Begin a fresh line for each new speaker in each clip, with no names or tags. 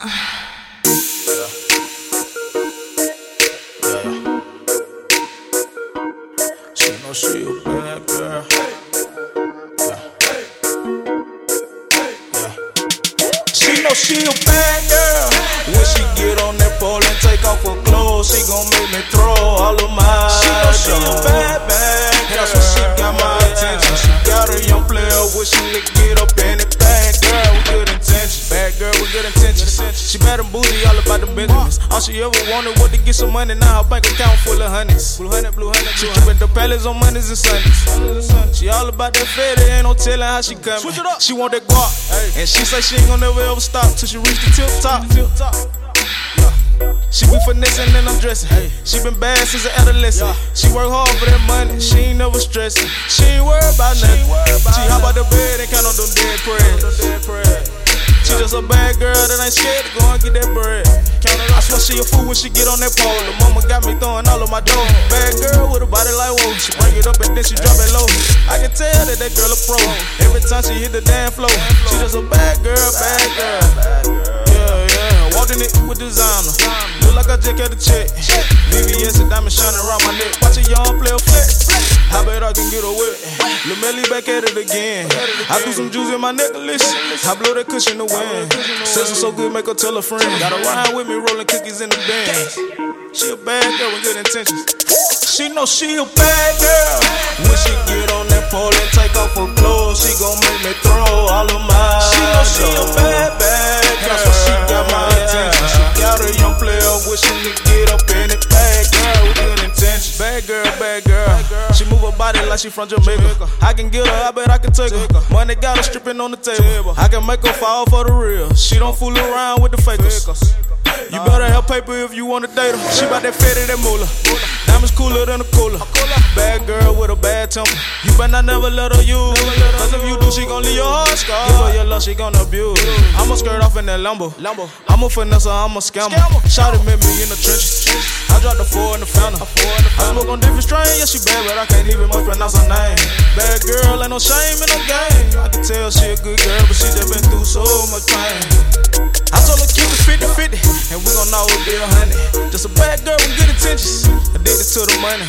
She know she a bad girl. Yeah. Yeah. She know she a bad girl. When she get on that pole and take off her clothes, she gon' make me throw all of my. She know she a bad bad. That's when she got my attention. She got a young player wishing to get up in it. All she ever wanted was to get some money. Now her bank account full of honeys. Blue honey, blue honey. She keepin' the palace on Mondays and Sundays. She all about that fed, ain't no telling how she coming. Switch it up. She want that guap, and she say she ain't gon' never ever stop till she reach the tip top. Tip top. She be finessing and I'm dressing. Hey. She been bad since an adolescent. She work hard for that money. She ain't never stressing. She ain't worried about nothing. She hop out the bed and count on them dead prayers. She just a bad girl that ain't scared to go and get that bread. I swear she a fool when she get on that pole. The mama got me throwing all of my dough. Bad girl with a body like whoa. She bring it up and then she drop it low. I can tell that that girl a pro. Every time she hit the damn floor. She just a bad girl, bad girl. Yeah, yeah. Walking it with designer. Look like I just got a check. VVS and diamond shining around my neck. Watch a young player. I bet I can get her. Lil Melly back at it again. I threw some juice in my necklace. I blow that cushion to win. Says so good, make her tell a friend. Gotta ride with me, rolling cookies in the band. She a bad girl with good intentions. She know she a bad girl. When she get on that pole and take off her clothes, she gon' make me throw all of my. She know she a bad, bad girl. That's why she got my attention. She got a young player wishing to get up in it. Bad girl with good intentions. Bad girl, bad girl. She move her body like she from Jamaica. I can get her, I bet I can take her. Money got her stripping on the table. I can make her fall for the real. She don't fool around with the fakers. You better have paper if you wanna date her. She bout that fetty, that moolah. Diamonds cooler than a cooler. Bad girl with a bad temper. You better not never let her use. Cause if you do, she gon' leave your heart scarred. Give her your love, she gon' abuse. I'ma skirt off in that Lambo. I'ma finesse, I'm a scammer. Shot it me in the trenches. I dropped the four in the fountain. I smoke on different strain, yeah, she bad, but I can't even much pronounce her name. Bad girl, ain't no shame in no game. I can tell she a good girl, but she just been through so much pain. I told her keep it 50 50, and we gon' always be a hundred. Just a bad girl with good intentions. I did it to the money,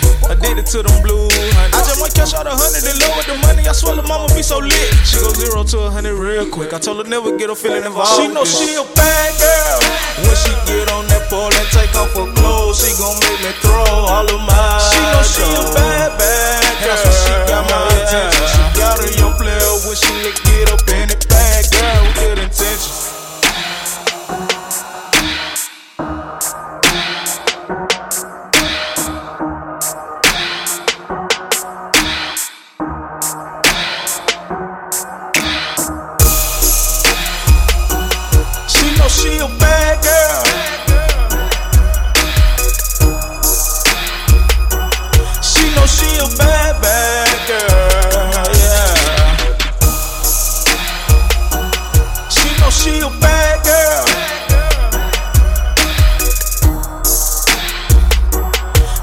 it to them blue honey. I just want cash out a hundred and love with the money. I swear the mama be so lit. She go zero to a hundred real quick. I told her never get her feeling involved. She know she a bad girl. she a bad girl. She know she a bad, bad girl. Yeah. She know she a bad girl.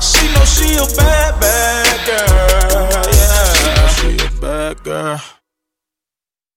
She know she a bad, bad girl. Yeah. She know she a bad girl.